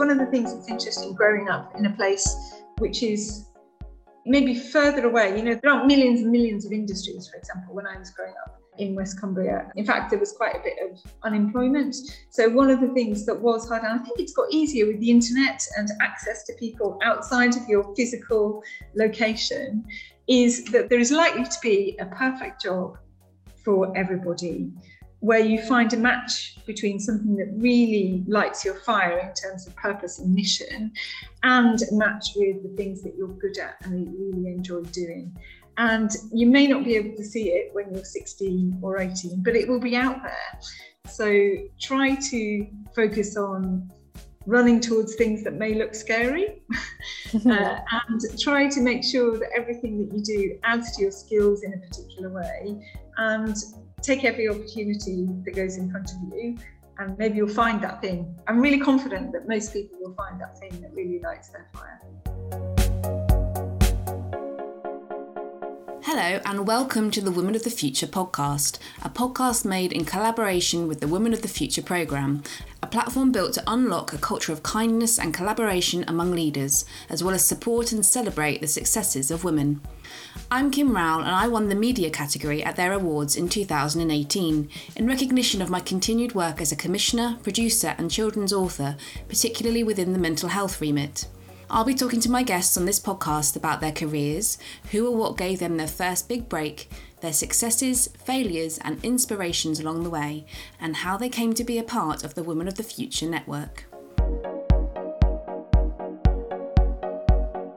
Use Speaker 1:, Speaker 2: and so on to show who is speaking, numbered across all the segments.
Speaker 1: one of the things that's interesting growing up in a place which is maybe further away. You know, there aren't millions and millions of industries, for example, when I was growing up in West Cumbria. In fact, there was quite a bit of unemployment. So, one of the things that was hard, and I think it's got easier with the internet and access to people outside of your physical location, is that there is likely to be a perfect job for everybody where you find a match between something that really lights your fire in terms of purpose and mission and a match with the things that you're good at and that you really enjoy doing. And you may not be able to see it when you're 16 or 18, but it will be out there. So try to focus on running towards things that may look scary uh, and try to make sure that everything that you do adds to your skills in a particular way and take every opportunity that goes in front of you and maybe you'll find that thing. I'm really confident that most people will find that thing that really lights their fire.
Speaker 2: Hello, and welcome to the Women of the Future podcast, a podcast made in collaboration with the Women of the Future programme, platform built to unlock a culture of kindness and collaboration among leaders, as well as support and celebrate the successes of women. I'm Kim Rowell, and I won the media category at their awards in 2018 in recognition of my continued work as a commissioner, producer, and children's author, particularly within the mental health remit. I'll be talking to my guests on this podcast about their careers, who or what gave them their first big break, their successes, failures, and inspirations along the way, and how they came to be a part of the Women of the Future network.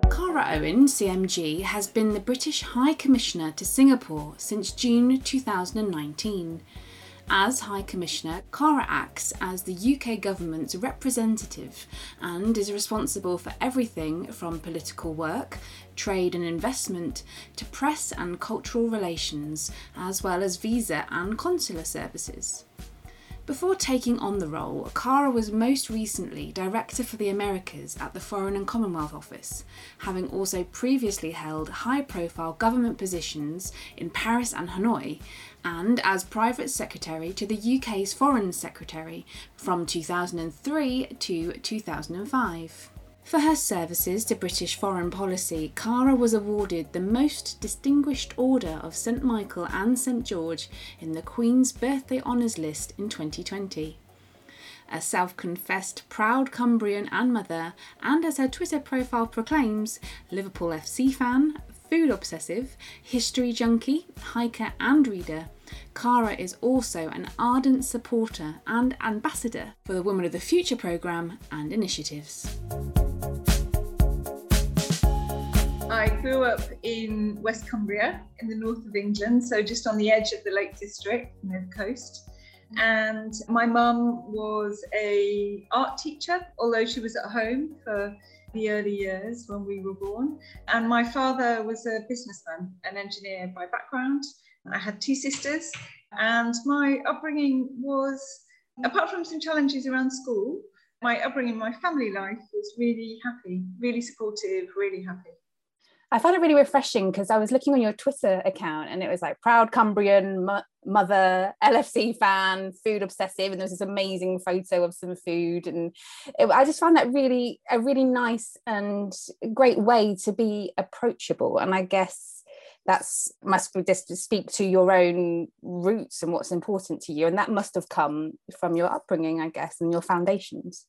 Speaker 2: Cara Owen, CMG, has been the British High Commissioner to Singapore since June 2019. As High Commissioner, Cara acts as the UK government's representative and is responsible for everything from political work, trade and investment, to press and cultural relations, as well as visa and consular services. Before taking on the role, Cara was most recently Director for the Americas at the Foreign and Commonwealth Office, having also previously held high profile government positions in Paris and Hanoi, and as Private Secretary to the UK's Foreign Secretary from 2003 to 2005. For her services to British foreign policy, Cara was awarded the Most Distinguished Order of St Michael and St George in the Queen's Birthday Honours List in 2020. A self confessed proud Cumbrian and mother, and as her Twitter profile proclaims, Liverpool FC fan, food obsessive, history junkie, hiker, and reader, Cara is also an ardent supporter and ambassador for the Women of the Future programme and initiatives.
Speaker 1: I grew up in West Cumbria in the north of England, so just on the edge of the Lake District near the coast. And my mum was a art teacher, although she was at home for the early years when we were born. And my father was a businessman, an engineer by background. I had two sisters, and my upbringing was, apart from some challenges around school, my upbringing, my family life was really happy, really supportive, really happy.
Speaker 3: I found it really refreshing because I was looking on your Twitter account and it was like proud Cumbrian mo- mother, LFC fan, food obsessive, and there was this amazing photo of some food, and it, I just found that really a really nice and great way to be approachable. And I guess that's must just speak to your own roots and what's important to you, and that must have come from your upbringing, I guess, and your foundations.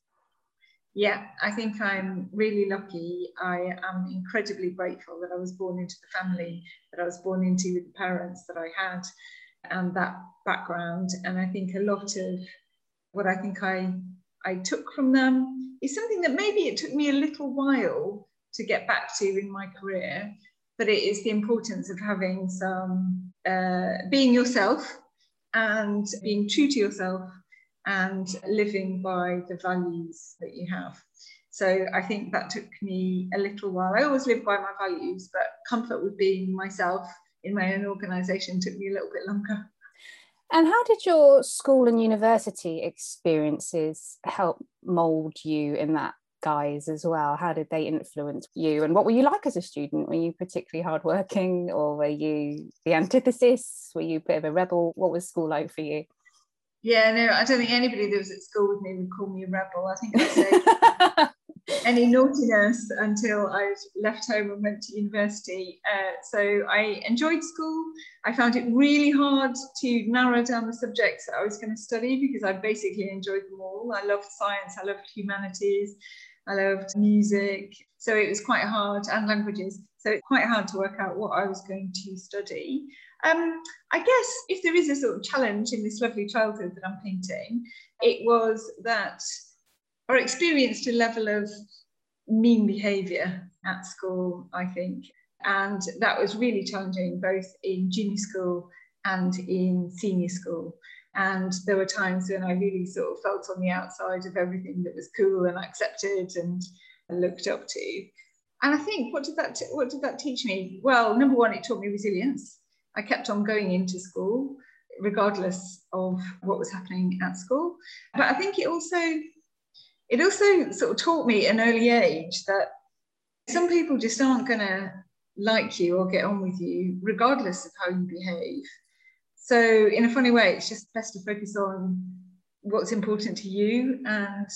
Speaker 1: Yeah, I think I'm really lucky. I am incredibly grateful that I was born into the family that I was born into with the parents that I had and that background. And I think a lot of what I think I I took from them is something that maybe it took me a little while to get back to in my career, but it is the importance of having some uh, being yourself and being true to yourself and living by the values that you have. So I think that took me a little while. I always live by my values, but comfort with being myself in my own organisation took me a little bit longer.
Speaker 3: And how did your school and university experiences help mould you in that guise as well? How did they influence you? And what were you like as a student? Were you particularly hardworking or were you the antithesis? Were you a bit of a rebel? What was school like for you?
Speaker 1: Yeah, no, I don't think anybody that was at school with me would call me a rebel. I think I'd say any naughtiness until I left home and went to university. Uh, so I enjoyed school. I found it really hard to narrow down the subjects that I was going to study because I basically enjoyed them all. I loved science, I loved humanities, I loved music. So it was quite hard, and languages. So it's quite hard to work out what I was going to study. Um, I guess if there is a sort of challenge in this lovely childhood that I'm painting, it was that I experienced a level of mean behaviour at school, I think. And that was really challenging both in junior school and in senior school. And there were times when I really sort of felt on the outside of everything that was cool and accepted and looked up to. And I think what did that what did that teach me? Well, number one, it taught me resilience. I kept on going into school regardless of what was happening at school. But I think it also it also sort of taught me at an early age that some people just aren't going to like you or get on with you, regardless of how you behave. So, in a funny way, it's just best to focus on what's important to you and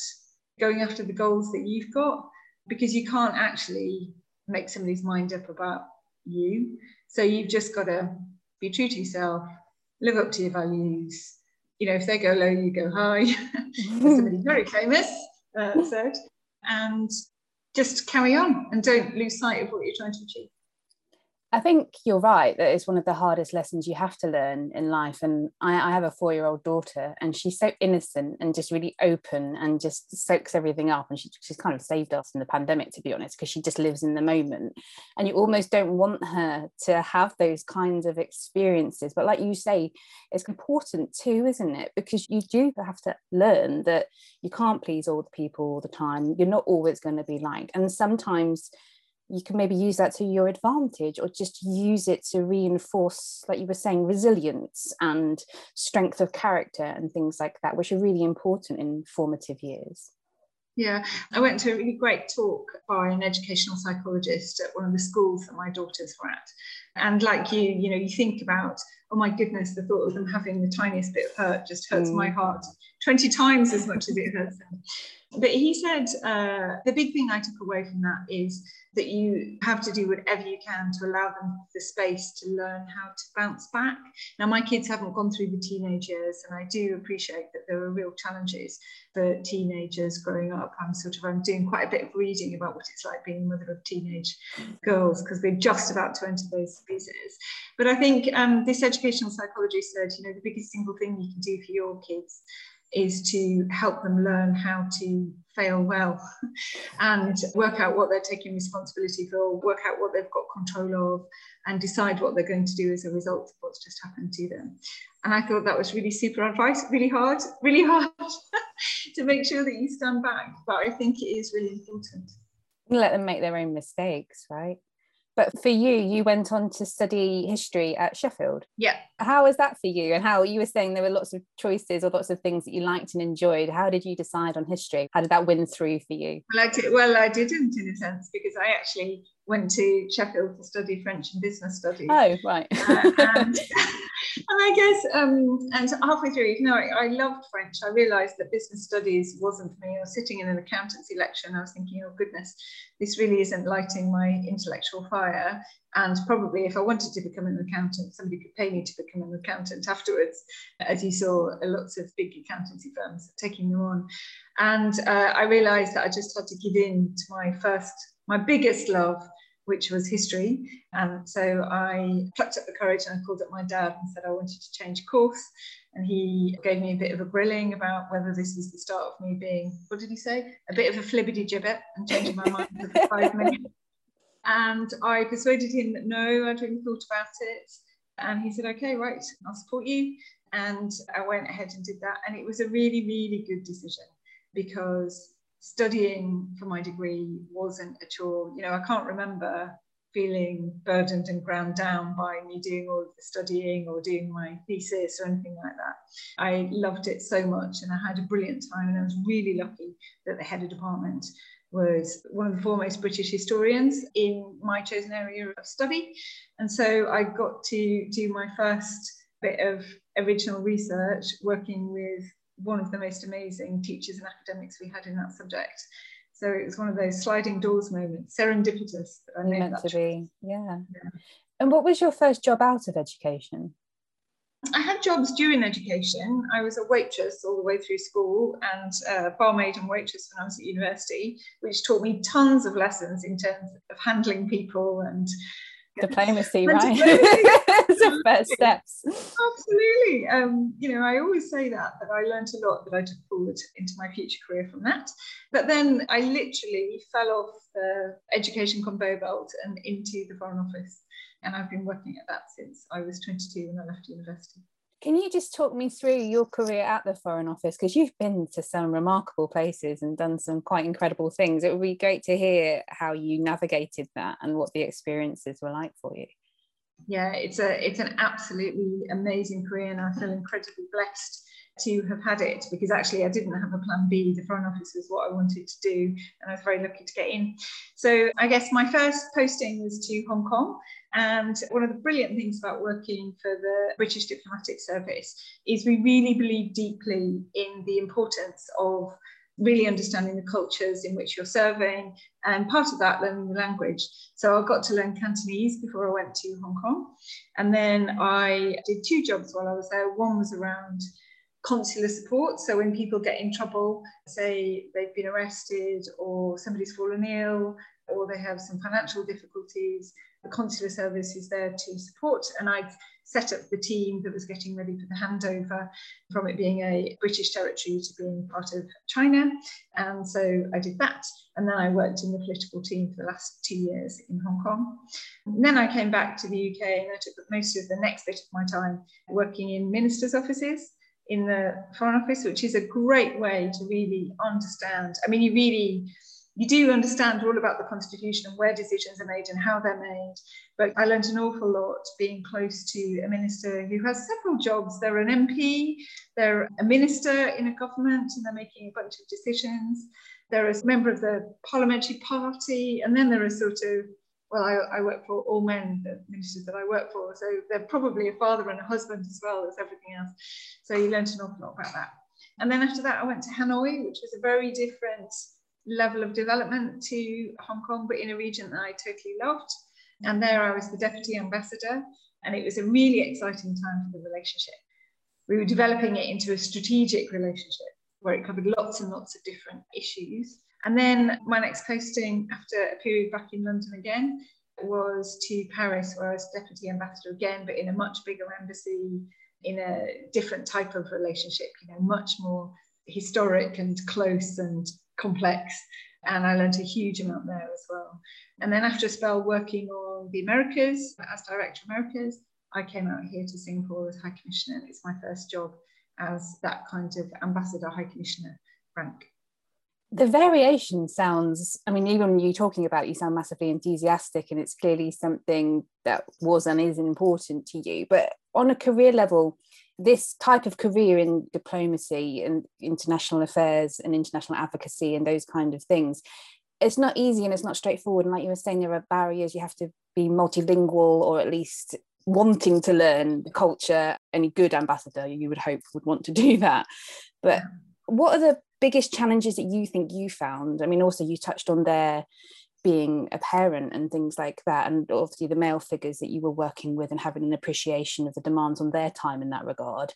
Speaker 1: going after the goals that you've got because you can't actually make somebody's mind up about you. So, you've just got to be true to yourself, live up to your values. You know, if they go low, you go high. somebody very famous uh, said, and just carry on and don't lose sight of what you're trying to achieve.
Speaker 2: I think you're right that it's one of the hardest lessons you have to learn in life. And I, I have a four year old daughter, and she's so innocent and just really open and just soaks everything up. And she, she's kind of saved us in the pandemic, to be honest, because she just lives in the moment. And you almost don't want her to have those kinds of experiences. But like you say, it's important too, isn't it? Because you do have to learn that you can't please all the people all the time. You're not always going to be liked. And sometimes you can maybe use that to your advantage or just use it to reinforce like you were saying resilience and strength of character and things like that which are really important in formative years
Speaker 1: yeah, I went to a really great talk by an educational psychologist at one of the schools that my daughters were at. And like you, you know, you think about, oh my goodness, the thought of them having the tiniest bit of hurt just hurts mm. my heart 20 times as much as it hurts them. But he said uh, the big thing I took away from that is that you have to do whatever you can to allow them the space to learn how to bounce back. Now, my kids haven't gone through the teenage years, and I do appreciate that there are real challenges for teenagers growing up. I'm sort of I'm doing quite a bit of reading about what it's like being a mother of teenage girls because they're just about to enter those phases. But I think um, this educational psychologist said, you know, the biggest single thing you can do for your kids is to help them learn how to fail well and work out what they're taking responsibility for, work out what they've got control of, and decide what they're going to do as a result of what's just happened to them. And I thought that was really super advice, really hard, really hard to make sure that you stand back. But I think it is really important.
Speaker 2: Let them make their own mistakes, right? But for you, you went on to study history at Sheffield.
Speaker 1: Yeah.
Speaker 2: How was that for you? And how you were saying there were lots of choices or lots of things that you liked and enjoyed. How did you decide on history? How did that win through for you?
Speaker 1: Well, I, did, well, I didn't in a sense because I actually went to Sheffield to study French and business studies.
Speaker 2: Oh, right.
Speaker 1: uh, and, I guess, um, and halfway through, you know, I, I, loved French. I realised that business studies wasn't for me. I was sitting in an accountancy lecture and I was thinking, oh goodness, this really isn't lighting my intellectual fire. And probably if I wanted to become an accountant, somebody could pay me to become an accountant afterwards, as you saw lots of big accountancy firms taking them on. And uh, I realised that I just had to give in to my first, my biggest love, which was history. And so I plucked up the courage and I called up my dad and said I wanted to change course. And he gave me a bit of a grilling about whether this was the start of me being, what did he say? A bit of a flibbity gibbet and changing my mind for five minutes. And I persuaded him that no, I'd really thought about it. And he said, okay, right, I'll support you. And I went ahead and did that. And it was a really, really good decision because studying for my degree wasn't a chore. You know, I can't remember feeling burdened and ground down by me doing all of the studying or doing my thesis or anything like that. I loved it so much and I had a brilliant time and I was really lucky that the head of department was one of the foremost British historians in my chosen area of study. And so I got to do my first bit of original research working with one of the most amazing teachers and academics we had in that subject. So it was one of those sliding doors moments, serendipitous.
Speaker 2: That I meant to be, yeah. yeah. And what was your first job out of education?
Speaker 1: I had jobs during education. I was a waitress all the way through school and barmaid and waitress when I was at university, which taught me tons of lessons in terms of handling people and
Speaker 2: diplomacy, right? the first steps.
Speaker 1: Absolutely. Um, you know, I always say that that I learned a lot that I took forward into my future career from that. But then I literally fell off the education conveyor belt and into the Foreign Office. And I've been working at that since I was 22 when I left university.
Speaker 2: Can you just talk me through your career at the Foreign Office? Because you've been to some remarkable places and done some quite incredible things. It would be great to hear how you navigated that and what the experiences were like for you.
Speaker 1: Yeah, it's a it's an absolutely amazing career, and I feel incredibly blessed to have had it because actually I didn't have a plan B. The Foreign Office was what I wanted to do, and I was very lucky to get in. So I guess my first posting was to Hong Kong. And one of the brilliant things about working for the British Diplomatic Service is we really believe deeply in the importance of really understanding the cultures in which you're serving and part of that learning the language so i got to learn cantonese before i went to hong kong and then i did two jobs while i was there one was around consular support. So when people get in trouble, say they've been arrested or somebody's fallen ill or they have some financial difficulties, the consular service is there to support. And I'd set up the team that was getting ready for the handover from it being a British territory to being part of China. And so I did that. And then I worked in the political team for the last two years in Hong Kong. And then I came back to the UK and I took most of the next bit of my time working in ministers' offices in the Foreign Office, which is a great way to really understand. I mean, you really you do understand all about the constitution and where decisions are made and how they're made. But I learned an awful lot being close to a minister who has several jobs. They're an MP, they're a minister in a government, and they're making a bunch of decisions. They're a member of the parliamentary party, and then they're a sort of well, I, I, work for all men, the ministers that I work for. So they're probably a father and a husband as well as everything else. So you learned an awful lot about that. And then after that, I went to Hanoi, which was a very different level of development to Hong Kong, but in a region that I totally loved. And there I was the deputy ambassador, and it was a really exciting time for the relationship. We were developing it into a strategic relationship where it covered lots and lots of different issues. And then my next posting after a period back in London again was to Paris, where I was deputy ambassador again, but in a much bigger embassy, in a different type of relationship, you know, much more historic and close and complex. And I learned a huge amount there as well. And then after a spell working on the Americas as Director Americas, I came out here to Singapore as High Commissioner. It's my first job as that kind of ambassador, High Commissioner rank
Speaker 2: the variation sounds i mean even you talking about it, you sound massively enthusiastic and it's clearly something that was and is important to you but on a career level this type of career in diplomacy and international affairs and international advocacy and those kind of things it's not easy and it's not straightforward. And like you were saying there are barriers. You have to be multilingual or at least wanting to learn the culture. Any good ambassador you would hope would want to do that. But what are the biggest challenges that you think you found? I mean, also you touched on there being a parent and things like that, and obviously the male figures that you were working with and having an appreciation of the demands on their time in that regard.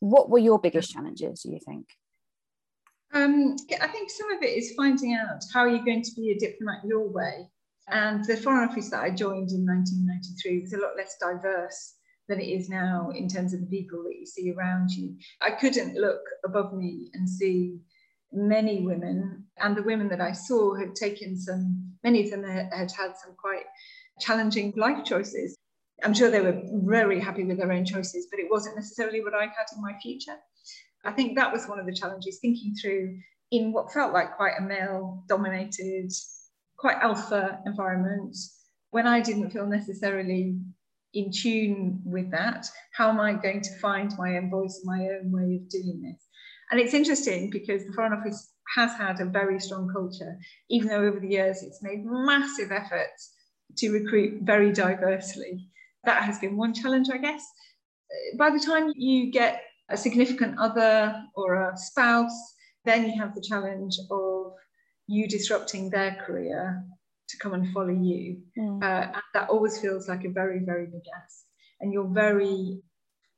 Speaker 2: What were your biggest challenges, do you think?
Speaker 1: Um, I think some of it is finding out how you're going to be a diplomat your way. And the Foreign Office that I joined in 1993 was a lot less diverse than it is now in terms of the people that you see around you. I couldn't look above me and see many women, and the women that I saw had taken some, many of them had, had some quite challenging life choices. I'm sure they were very happy with their own choices, but it wasn't necessarily what I had in my future. I think that was one of the challenges, thinking through in what felt like quite a male dominated, quite alpha environment, when I didn't feel necessarily in tune with that, how am I going to find my own voice, my own way of doing this? And it's interesting because the Foreign Office has had a very strong culture, even though over the years it's made massive efforts to recruit very diversely. That has been one challenge, I guess. By the time you get a significant other or a spouse, then you have the challenge of you disrupting their career to come and follow you. Mm. Uh, and that always feels like a very, very big ask. And you're very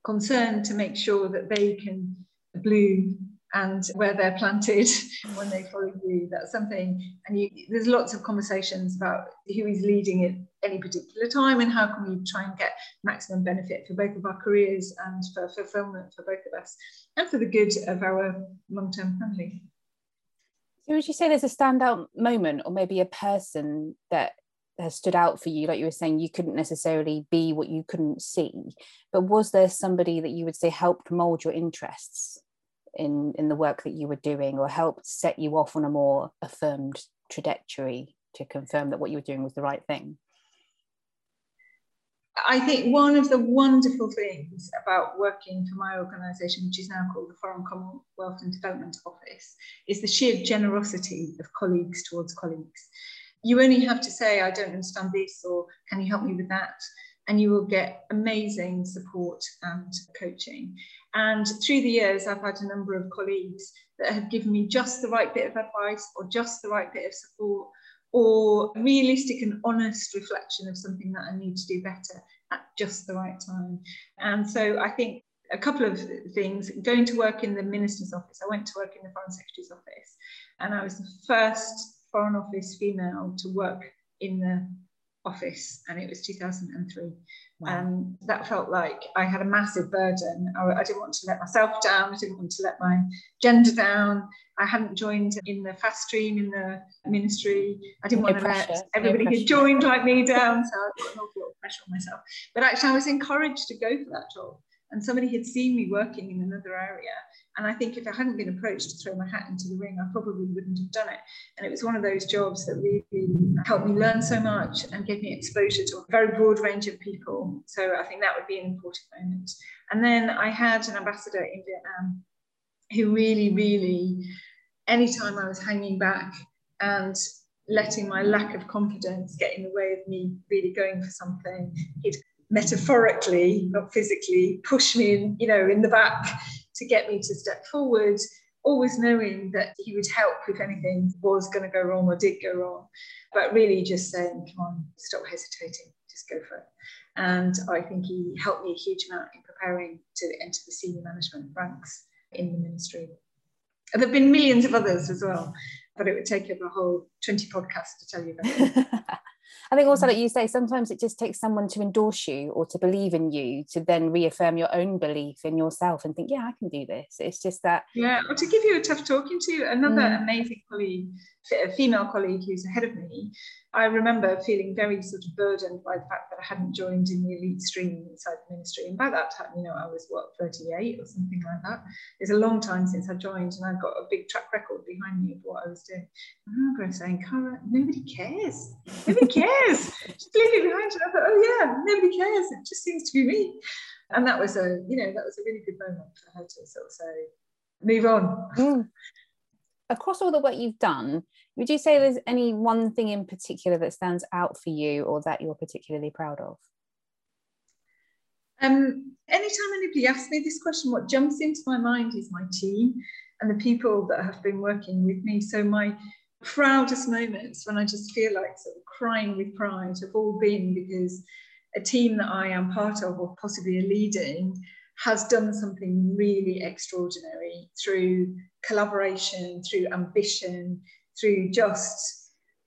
Speaker 1: concerned to make sure that they can bloom and where they're planted when they follow you. That's something, and you, there's lots of conversations about who is leading at any particular time and how can we try and get maximum benefit for both of our careers and for fulfillment for both of us and for the good of our long-term family.
Speaker 2: So would you say there's a standout moment or maybe a person that has stood out for you like you were saying you couldn't necessarily be what you couldn't see but was there somebody that you would say helped mold your interests in in the work that you were doing or helped set you off on a more affirmed trajectory to confirm that what you were doing was the right thing
Speaker 1: I think one of the wonderful things about working for my organisation, which is now called the Foreign Commonwealth and Development Office, is the sheer generosity of colleagues towards colleagues. You only have to say, I don't understand this, or can you help me with that? And you will get amazing support and coaching. And through the years, I've had a number of colleagues that have given me just the right bit of advice or just the right bit of support or realistic and honest reflection of something that I need to do better at just the right time. And so I think a couple of things going to work in the minister's office, I went to work in the foreign secretary's office, and I was the first foreign office female to work in the office, and it was 2003. Wow. And that felt like I had a massive burden. I, I, didn't want to let myself down. I didn't want to let my gender down. I hadn't joined in the fast stream in the ministry. I didn't no want to pressure. let everybody no who joined like me down. So I put an awful lot of pressure on myself. But actually, I was encouraged to go for that job. And somebody had seen me working in another area and I think if I hadn't been approached to throw my hat into the ring, I probably wouldn't have done it. And it was one of those jobs that really helped me learn so much and gave me exposure to a very broad range of people. So I think that would be an important moment. And then I had an ambassador in Vietnam who really, really, anytime I was hanging back and letting my lack of confidence get in the way of me really going for something, he'd metaphorically, not physically, push me in, you know, in the back to get me to step forward, always knowing that he would help if anything was going to go wrong or did go wrong, but really just saying, come on, stop hesitating, just go for it. And I think he helped me a huge amount in preparing to enter the senior management ranks in the ministry. There have been millions of others as well, but it would take up a whole 20 podcasts to tell you about
Speaker 2: I think also, like you say, sometimes it just takes someone to endorse you or to believe in you to then reaffirm your own belief in yourself and think, yeah, I can do this. It's just that.
Speaker 1: Yeah, or to give you a tough talking to, another mm. amazing colleague, a female colleague who's ahead of me, I remember feeling very sort of burdened by the fact that I hadn't joined in the elite stream inside the ministry. And by that time, you know, I was what, 38 or something like that. It's a long time since I joined, and I've got a big track record behind me of what I was doing. I remember saying, Cara, nobody cares. Nobody cares. just leave it behind you. I thought, oh yeah, nobody cares. It just seems to be me. And that was a, you know, that was a really good moment for her to sort of say, move on.
Speaker 2: Mm across all the work you've done, would you say there's any one thing in particular that stands out for you or that you're particularly proud of?
Speaker 1: Um, anytime anybody asks me this question, what jumps into my mind is my team and the people that have been working with me. So my proudest moments when I just feel like sort of crying with pride have all been because a team that I am part of or possibly in has done something really extraordinary through collaboration, through ambition, through just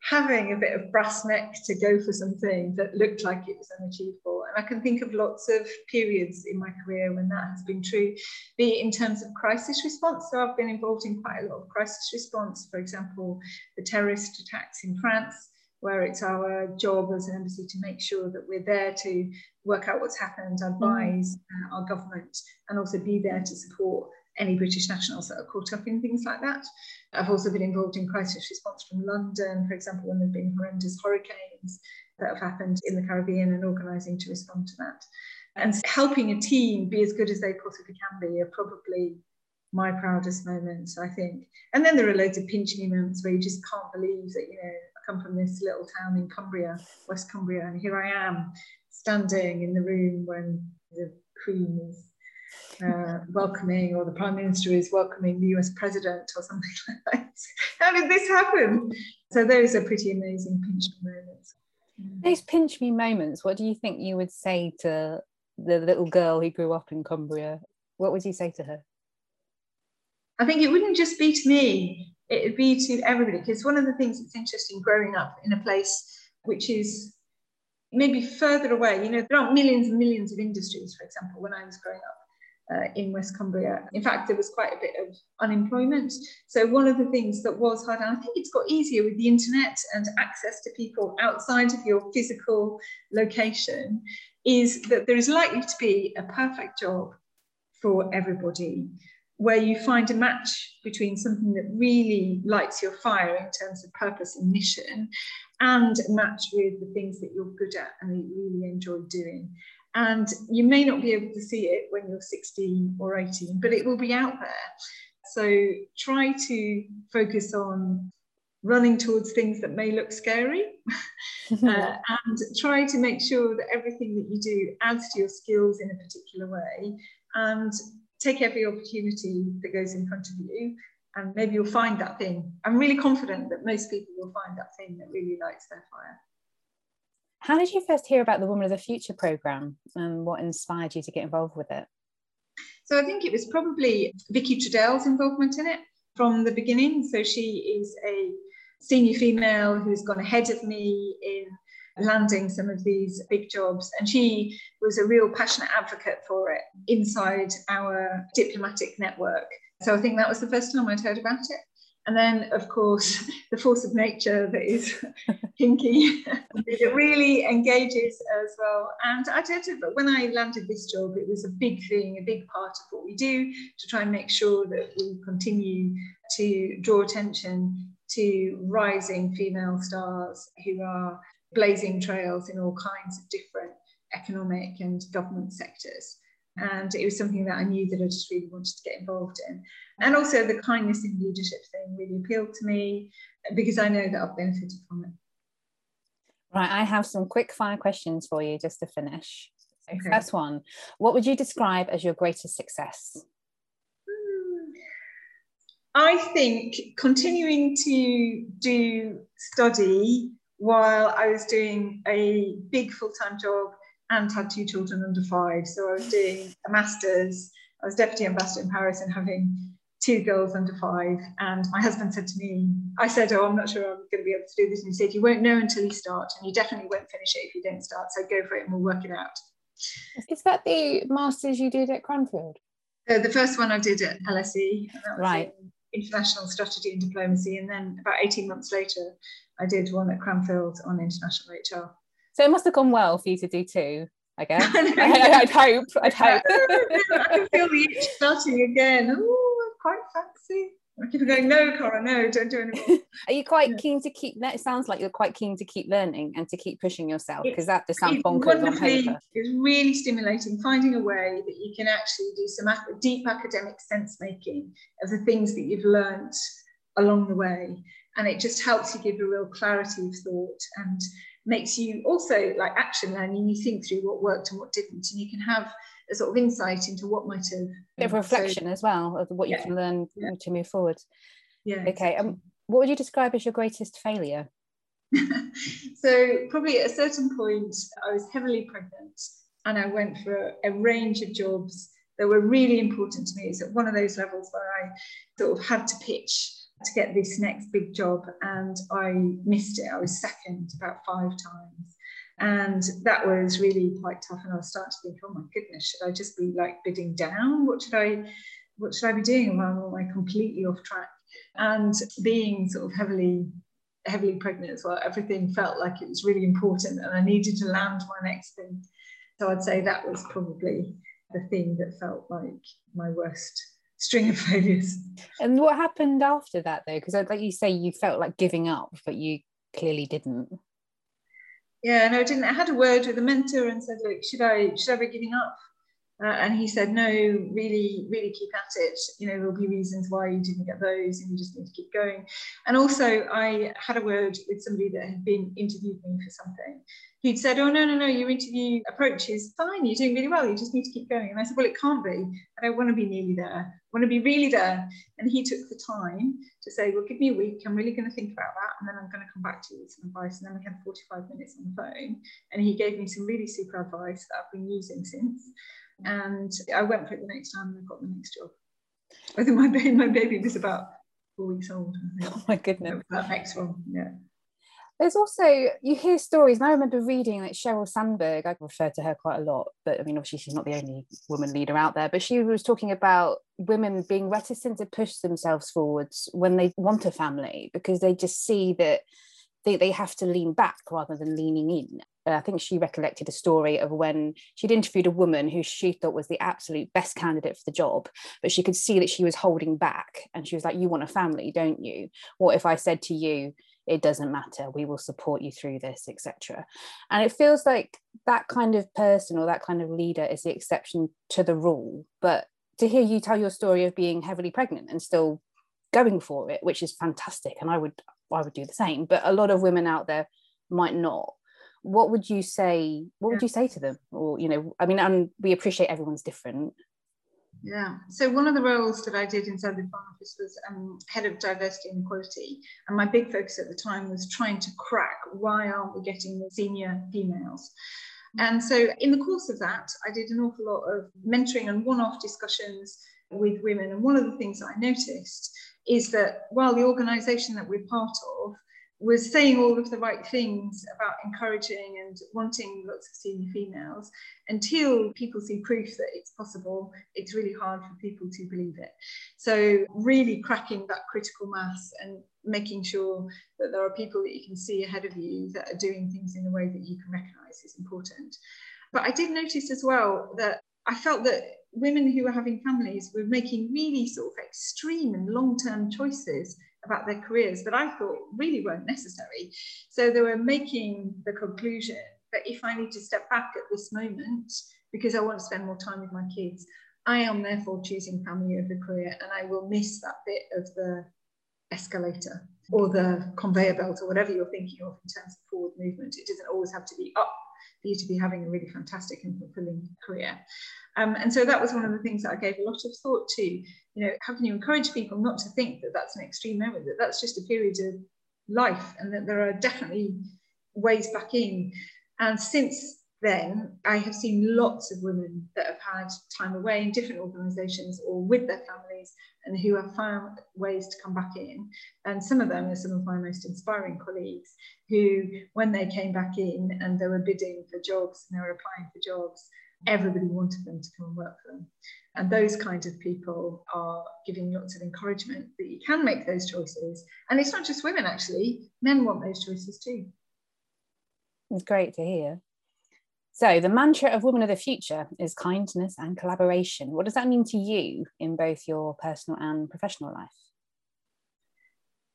Speaker 1: having a bit of brass neck to go for something that looked like it was unachievable. And I can think of lots of periods in my career when that has been true, be in terms of crisis response. So I've been involved in quite a lot of crisis response, for example, the terrorist attacks in France where it's our job as an embassy to make sure that we're there to work out what's happened, advise mm. uh, our government, and also be there to support any British nationals that are caught up in things like that. I've also been involved in crisis response from London, for example, when there have been horrendous hurricanes that have happened in the Caribbean and organising to respond to that. And helping a team be as good as they possibly can be are probably my proudest moments, I think. And then there are loads of pinching moments where you just can't believe that, you know, come from this little town in Cumbria, West Cumbria, and here I am standing in the room when the Queen is uh, welcoming, or the Prime Minister is welcoming the US President or something like that. How did this happen? So those are pretty amazing pinch me moments.
Speaker 2: Those pinch me moments, what do you think you would say to the little girl who grew up in Cumbria? What would you say to her?
Speaker 1: I think it wouldn't just be to me, it would be to everybody. Because one of the things that's interesting growing up in a place which is maybe further away, you know, there aren't millions and millions of industries, for example, when I was growing up. Uh, in West Cumbria. In fact, there was quite a bit of unemployment. So, one of the things that was hard, and I think it's got easier with the internet and access to people outside of your physical location, is that there is likely to be a perfect job for everybody where you find a match between something that really lights your fire in terms of purpose and mission and a match with the things that you're good at and that you really enjoy doing. And you may not be able to see it when you're 16 or 18, but it will be out there. So try to focus on running towards things that may look scary uh, and try to make sure that everything that you do adds to your skills in a particular way and take every opportunity that goes in front of you and maybe you'll find that thing. I'm really confident that most people will find that thing that really lights their fire.
Speaker 2: How did you first hear about the Woman of the Future programme and what inspired you to get involved with it?
Speaker 1: So I think it was probably Vicki Treadell's involvement in it from the beginning. So she is a senior female who's gone ahead of me in landing some of these big jobs. And she was a real passionate advocate for it inside our diplomatic network. So I think that was the first time I'd heard about it. And then, of course, the force of nature that is Pinky, it really engages as well. And I did it, but when I landed this job, it was a big thing, a big part of what we do to try and make sure that we continue to draw attention to rising female stars who are blazing trails in all kinds of different economic and government sectors. And it was something that I knew that I just really wanted to get involved in. And also the kindness in leadership thing really appealed to me because I know that I've benefited from it.
Speaker 2: Right, I have some quick fire questions for you just to finish. So okay. First one, what would you describe as your greatest success? Hmm.
Speaker 1: I think continuing to do study while I was doing a big full time job and had two children under five. So I was doing a master's, I was deputy ambassador in Paris and having two girls under five. And my husband said to me, I said, Oh, I'm not sure I'm going to be able to do this. And he said, You won't know until you start, and you definitely won't finish it if you don't start. So go for it and we'll work it out.
Speaker 2: Is that the master's you did at Cranfield?
Speaker 1: Uh, the first one I did at LSE.
Speaker 2: right.
Speaker 1: International strategy and diplomacy. And then about 18 months later, I did one at Cranfield on international HR.
Speaker 2: So it must have gone well for you to do two, I guess. I, would hope. I'd hope.
Speaker 1: I can feel the itch starting again. Oh, quite fancy. I keep going, no, Cara, no, don't do anymore.
Speaker 2: Are you quite yeah. keen to keep that? It sounds like you're quite keen to keep learning and to keep pushing yourself because that just sounds bonkers on paper.
Speaker 1: It's really stimulating finding a way that you can actually do some deep academic sense making of the things that you've learned along the way and it just helps you give a real clarity of thought and makes you also like action learning you think through what worked and what didn't and you can have a sort of insight into what might have
Speaker 2: a bit of reflection so, as well of what yeah, you can learn yeah. to move forward
Speaker 1: yeah
Speaker 2: okay exactly. um, what would you describe as your greatest failure
Speaker 1: so probably at a certain point i was heavily pregnant and i went for a range of jobs that were really important to me it's at one of those levels where i sort of had to pitch to get this next big job and I missed it. I was second about five times. And that was really quite tough. And I was starting to think, oh my goodness, should I just be like bidding down? What should I what should I be doing? Well, am I completely off track? And being sort of heavily heavily pregnant as well, everything felt like it was really important and I needed to land my next thing. So I'd say that was probably the thing that felt like my worst string of failures.
Speaker 2: And what happened after that though? Because like you say, you felt like giving up, but you clearly didn't.
Speaker 1: Yeah, no, I didn't. I had a word with a mentor and said, look, should I should I be giving up? Uh, and he said, no, really, really keep at it. You know, there'll be reasons why you didn't get those and you just need to keep going. And also, I had a word with somebody that had been interviewed me for something. He'd said, oh, no, no, no, your interview approach is fine. You're doing really well. You just need to keep going. And I said, well, it can't be. I don't want to be nearly there. I want to be really there. And he took the time to say, well, give me a week. I'm really going to think about that. And then I'm going to come back to you with some advice. And then we had 45 minutes on the phone. And he gave me some really super advice that I've been using since. And I went for it the next time and I got the next job. I think my baby, my baby was about four weeks old.
Speaker 2: Oh my goodness.
Speaker 1: That next one, yeah.
Speaker 2: There's also you hear stories, and I remember reading that Sheryl Sandberg. I refer to her quite a lot, but I mean, obviously, she's not the only woman leader out there. But she was talking about women being reticent to push themselves forwards when they want a family because they just see that they, they have to lean back rather than leaning in. Uh, I think she recollected a story of when she'd interviewed a woman who she thought was the absolute best candidate for the job, but she could see that she was holding back. And she was like, You want a family, don't you? What if I said to you, it doesn't matter we will support you through this etc and it feels like that kind of person or that kind of leader is the exception to the rule but to hear you tell your story of being heavily pregnant and still going for it which is fantastic and i would I would do the same. But a lot of women out there might not. What would you say? What would you say to them? Or you know, I mean, and we appreciate everyone's different.
Speaker 1: Yeah. So one of the roles that I did inside the Foreign Office was um, head of diversity and equality, and my big focus at the time was trying to crack why aren't we getting the senior females. And so, in the course of that, I did an awful lot of mentoring and one off discussions with women. And one of the things that I noticed is that while the organisation that we're part of was saying all of the right things about encouraging and wanting lots of senior females, until people see proof that it's possible, it's really hard for people to believe it. So, really cracking that critical mass and making sure that there are people that you can see ahead of you that are doing things in a way that you can recognise is important. But I did notice as well that I felt that women who were having families were making really sort of extreme and long-term choices about their careers that I thought really weren't necessary. So they were making the conclusion that if I need to step back at this moment because I want to spend more time with my kids, I am therefore choosing family over career and I will miss that bit of the escalator or the conveyor belt or whatever you're thinking of in terms of forward movement. It doesn't always have to be up for you to be having a really fantastic and fulfilling career. Um, and so that was one of the things that I gave a lot of thought to. You know, how can you encourage people not to think that that's an extreme moment, that that's just a period of life, and that there are definitely ways back in. And since then, I have seen lots of women that have had time away in different organisations or with their families and who have found ways to come back in. And some of them are some of my most inspiring colleagues who, when they came back in and they were bidding for jobs and they were applying for jobs, everybody wanted them to come and work for them. And those kinds of people are giving lots of encouragement that you can make those choices. And it's not just women, actually, men want those choices too.
Speaker 2: It's great to hear. So, the mantra of Women of the Future is kindness and collaboration. What does that mean to you in both your personal and professional life?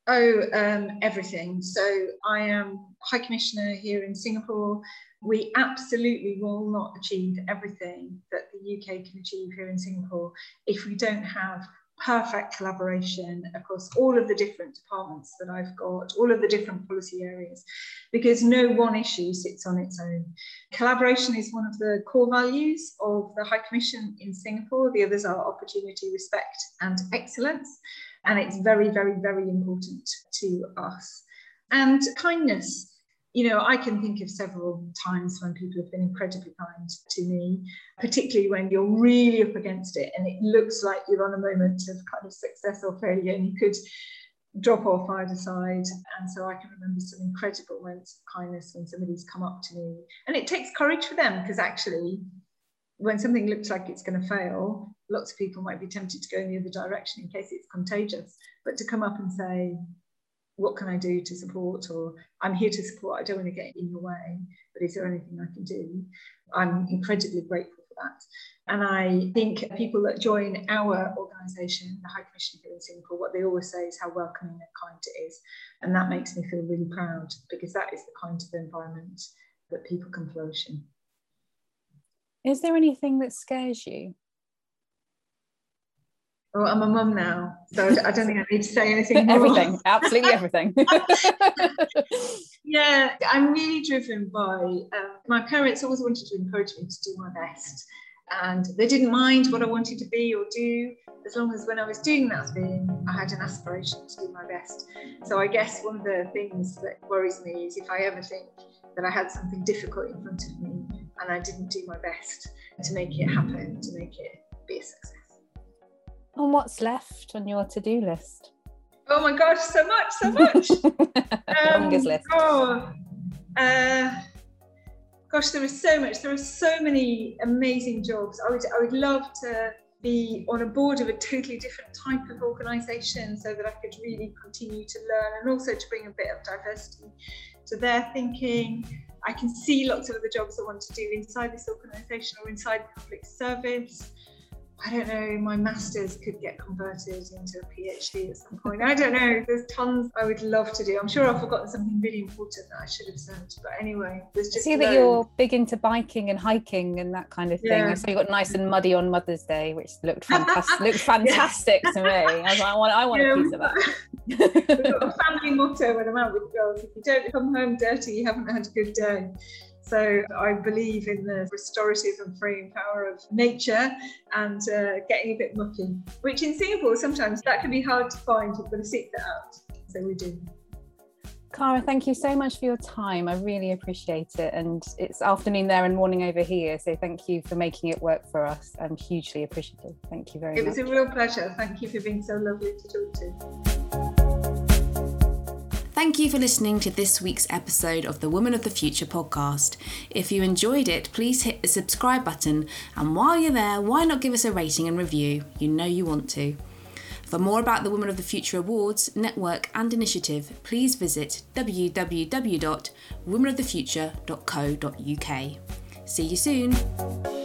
Speaker 1: Oh, um, everything. So, I am High Commissioner here in Singapore we absolutely will not achieve everything that the UK can achieve here in Singapore if we don't have perfect collaboration across all of the different departments that I've got, all of the different policy areas, because no one issue sits on its own. Collaboration is one of the core values of the High Commission in Singapore. The others are opportunity, respect, and excellence. And it's very, very, very important to us. And kindness you know, I can think of several times when people have been incredibly kind to me, particularly when you're really up against it and it looks like you're on a moment of kind of success or failure and you could drop off either side. And so I can remember some incredible moments of kindness when somebody's come up to me. And it takes courage for them because actually, when something looks like it's going to fail, lots of people might be tempted to go in the other direction in case it's contagious. But to come up and say, what can I do to support? Or I'm here to support, I don't want to get in your way, but is there anything I can do? I'm incredibly grateful for that. And I think people that join our organisation, the High Commission here in Singapore, what they always say is how welcoming and kind it is. And that makes me feel really proud because that is the kind of environment that people can flourish in.
Speaker 2: Is there anything that scares you?
Speaker 1: Oh, I'm a mum now, so I don't think I need to say anything more.
Speaker 2: everything, absolutely everything.
Speaker 1: yeah, I'm really driven by um, my parents always wanted to encourage me to do my best, and they didn't mind what I wanted to be or do, as long as when I was doing that thing, I had an aspiration to do my best. So I guess one of the things that worries me is if I ever think that I had something difficult in front of me and I didn't do my best to make it happen, to make it be a success.
Speaker 2: And what's left on your to-do list?
Speaker 1: Oh my gosh, so much, so much.
Speaker 2: um, Longest list.
Speaker 1: Oh, uh, gosh, there is so much. There are so many amazing jobs. I would, I would love to be on a board of a totally different type of organisation so that I could really continue to learn and also to bring a bit of diversity to their thinking. I can see lots of other jobs I want to do inside this organisation or inside public service. I don't know, my master's could get converted into a PhD at some point. I don't know. There's tons I would love to do. I'm sure I've forgotten something really important that I should have said. But anyway, there's just.
Speaker 2: I see that you're big into biking and hiking and that kind of thing. Yeah. So you got nice and muddy on Mother's Day, which looked fantastic. looked fantastic to me. I was like, I want, I want yeah, a piece of that.
Speaker 1: We've got a family motto when I'm out with girls: if you don't come home dirty, you haven't had a good day. So I believe in the restorative and freeing power of nature and uh, getting a bit mucky, which in Singapore sometimes that can be hard to find. You've got to seek that out. So we do.
Speaker 2: Cara, thank you so much for your time. I really appreciate it. And it's afternoon there and morning over here. So thank you for making it work for us. I'm hugely appreciative. Thank you very
Speaker 1: it
Speaker 2: much.
Speaker 1: It was a real pleasure. Thank you for being so lovely to talk to.
Speaker 4: Thank you for listening to this week's episode of the Women of the Future podcast. If you enjoyed it, please hit the subscribe button, and while you're there, why not give us a rating and review? You know you want to. For more about the Women of the Future Awards, network, and initiative, please visit www.womenofthefuture.co.uk. See you soon.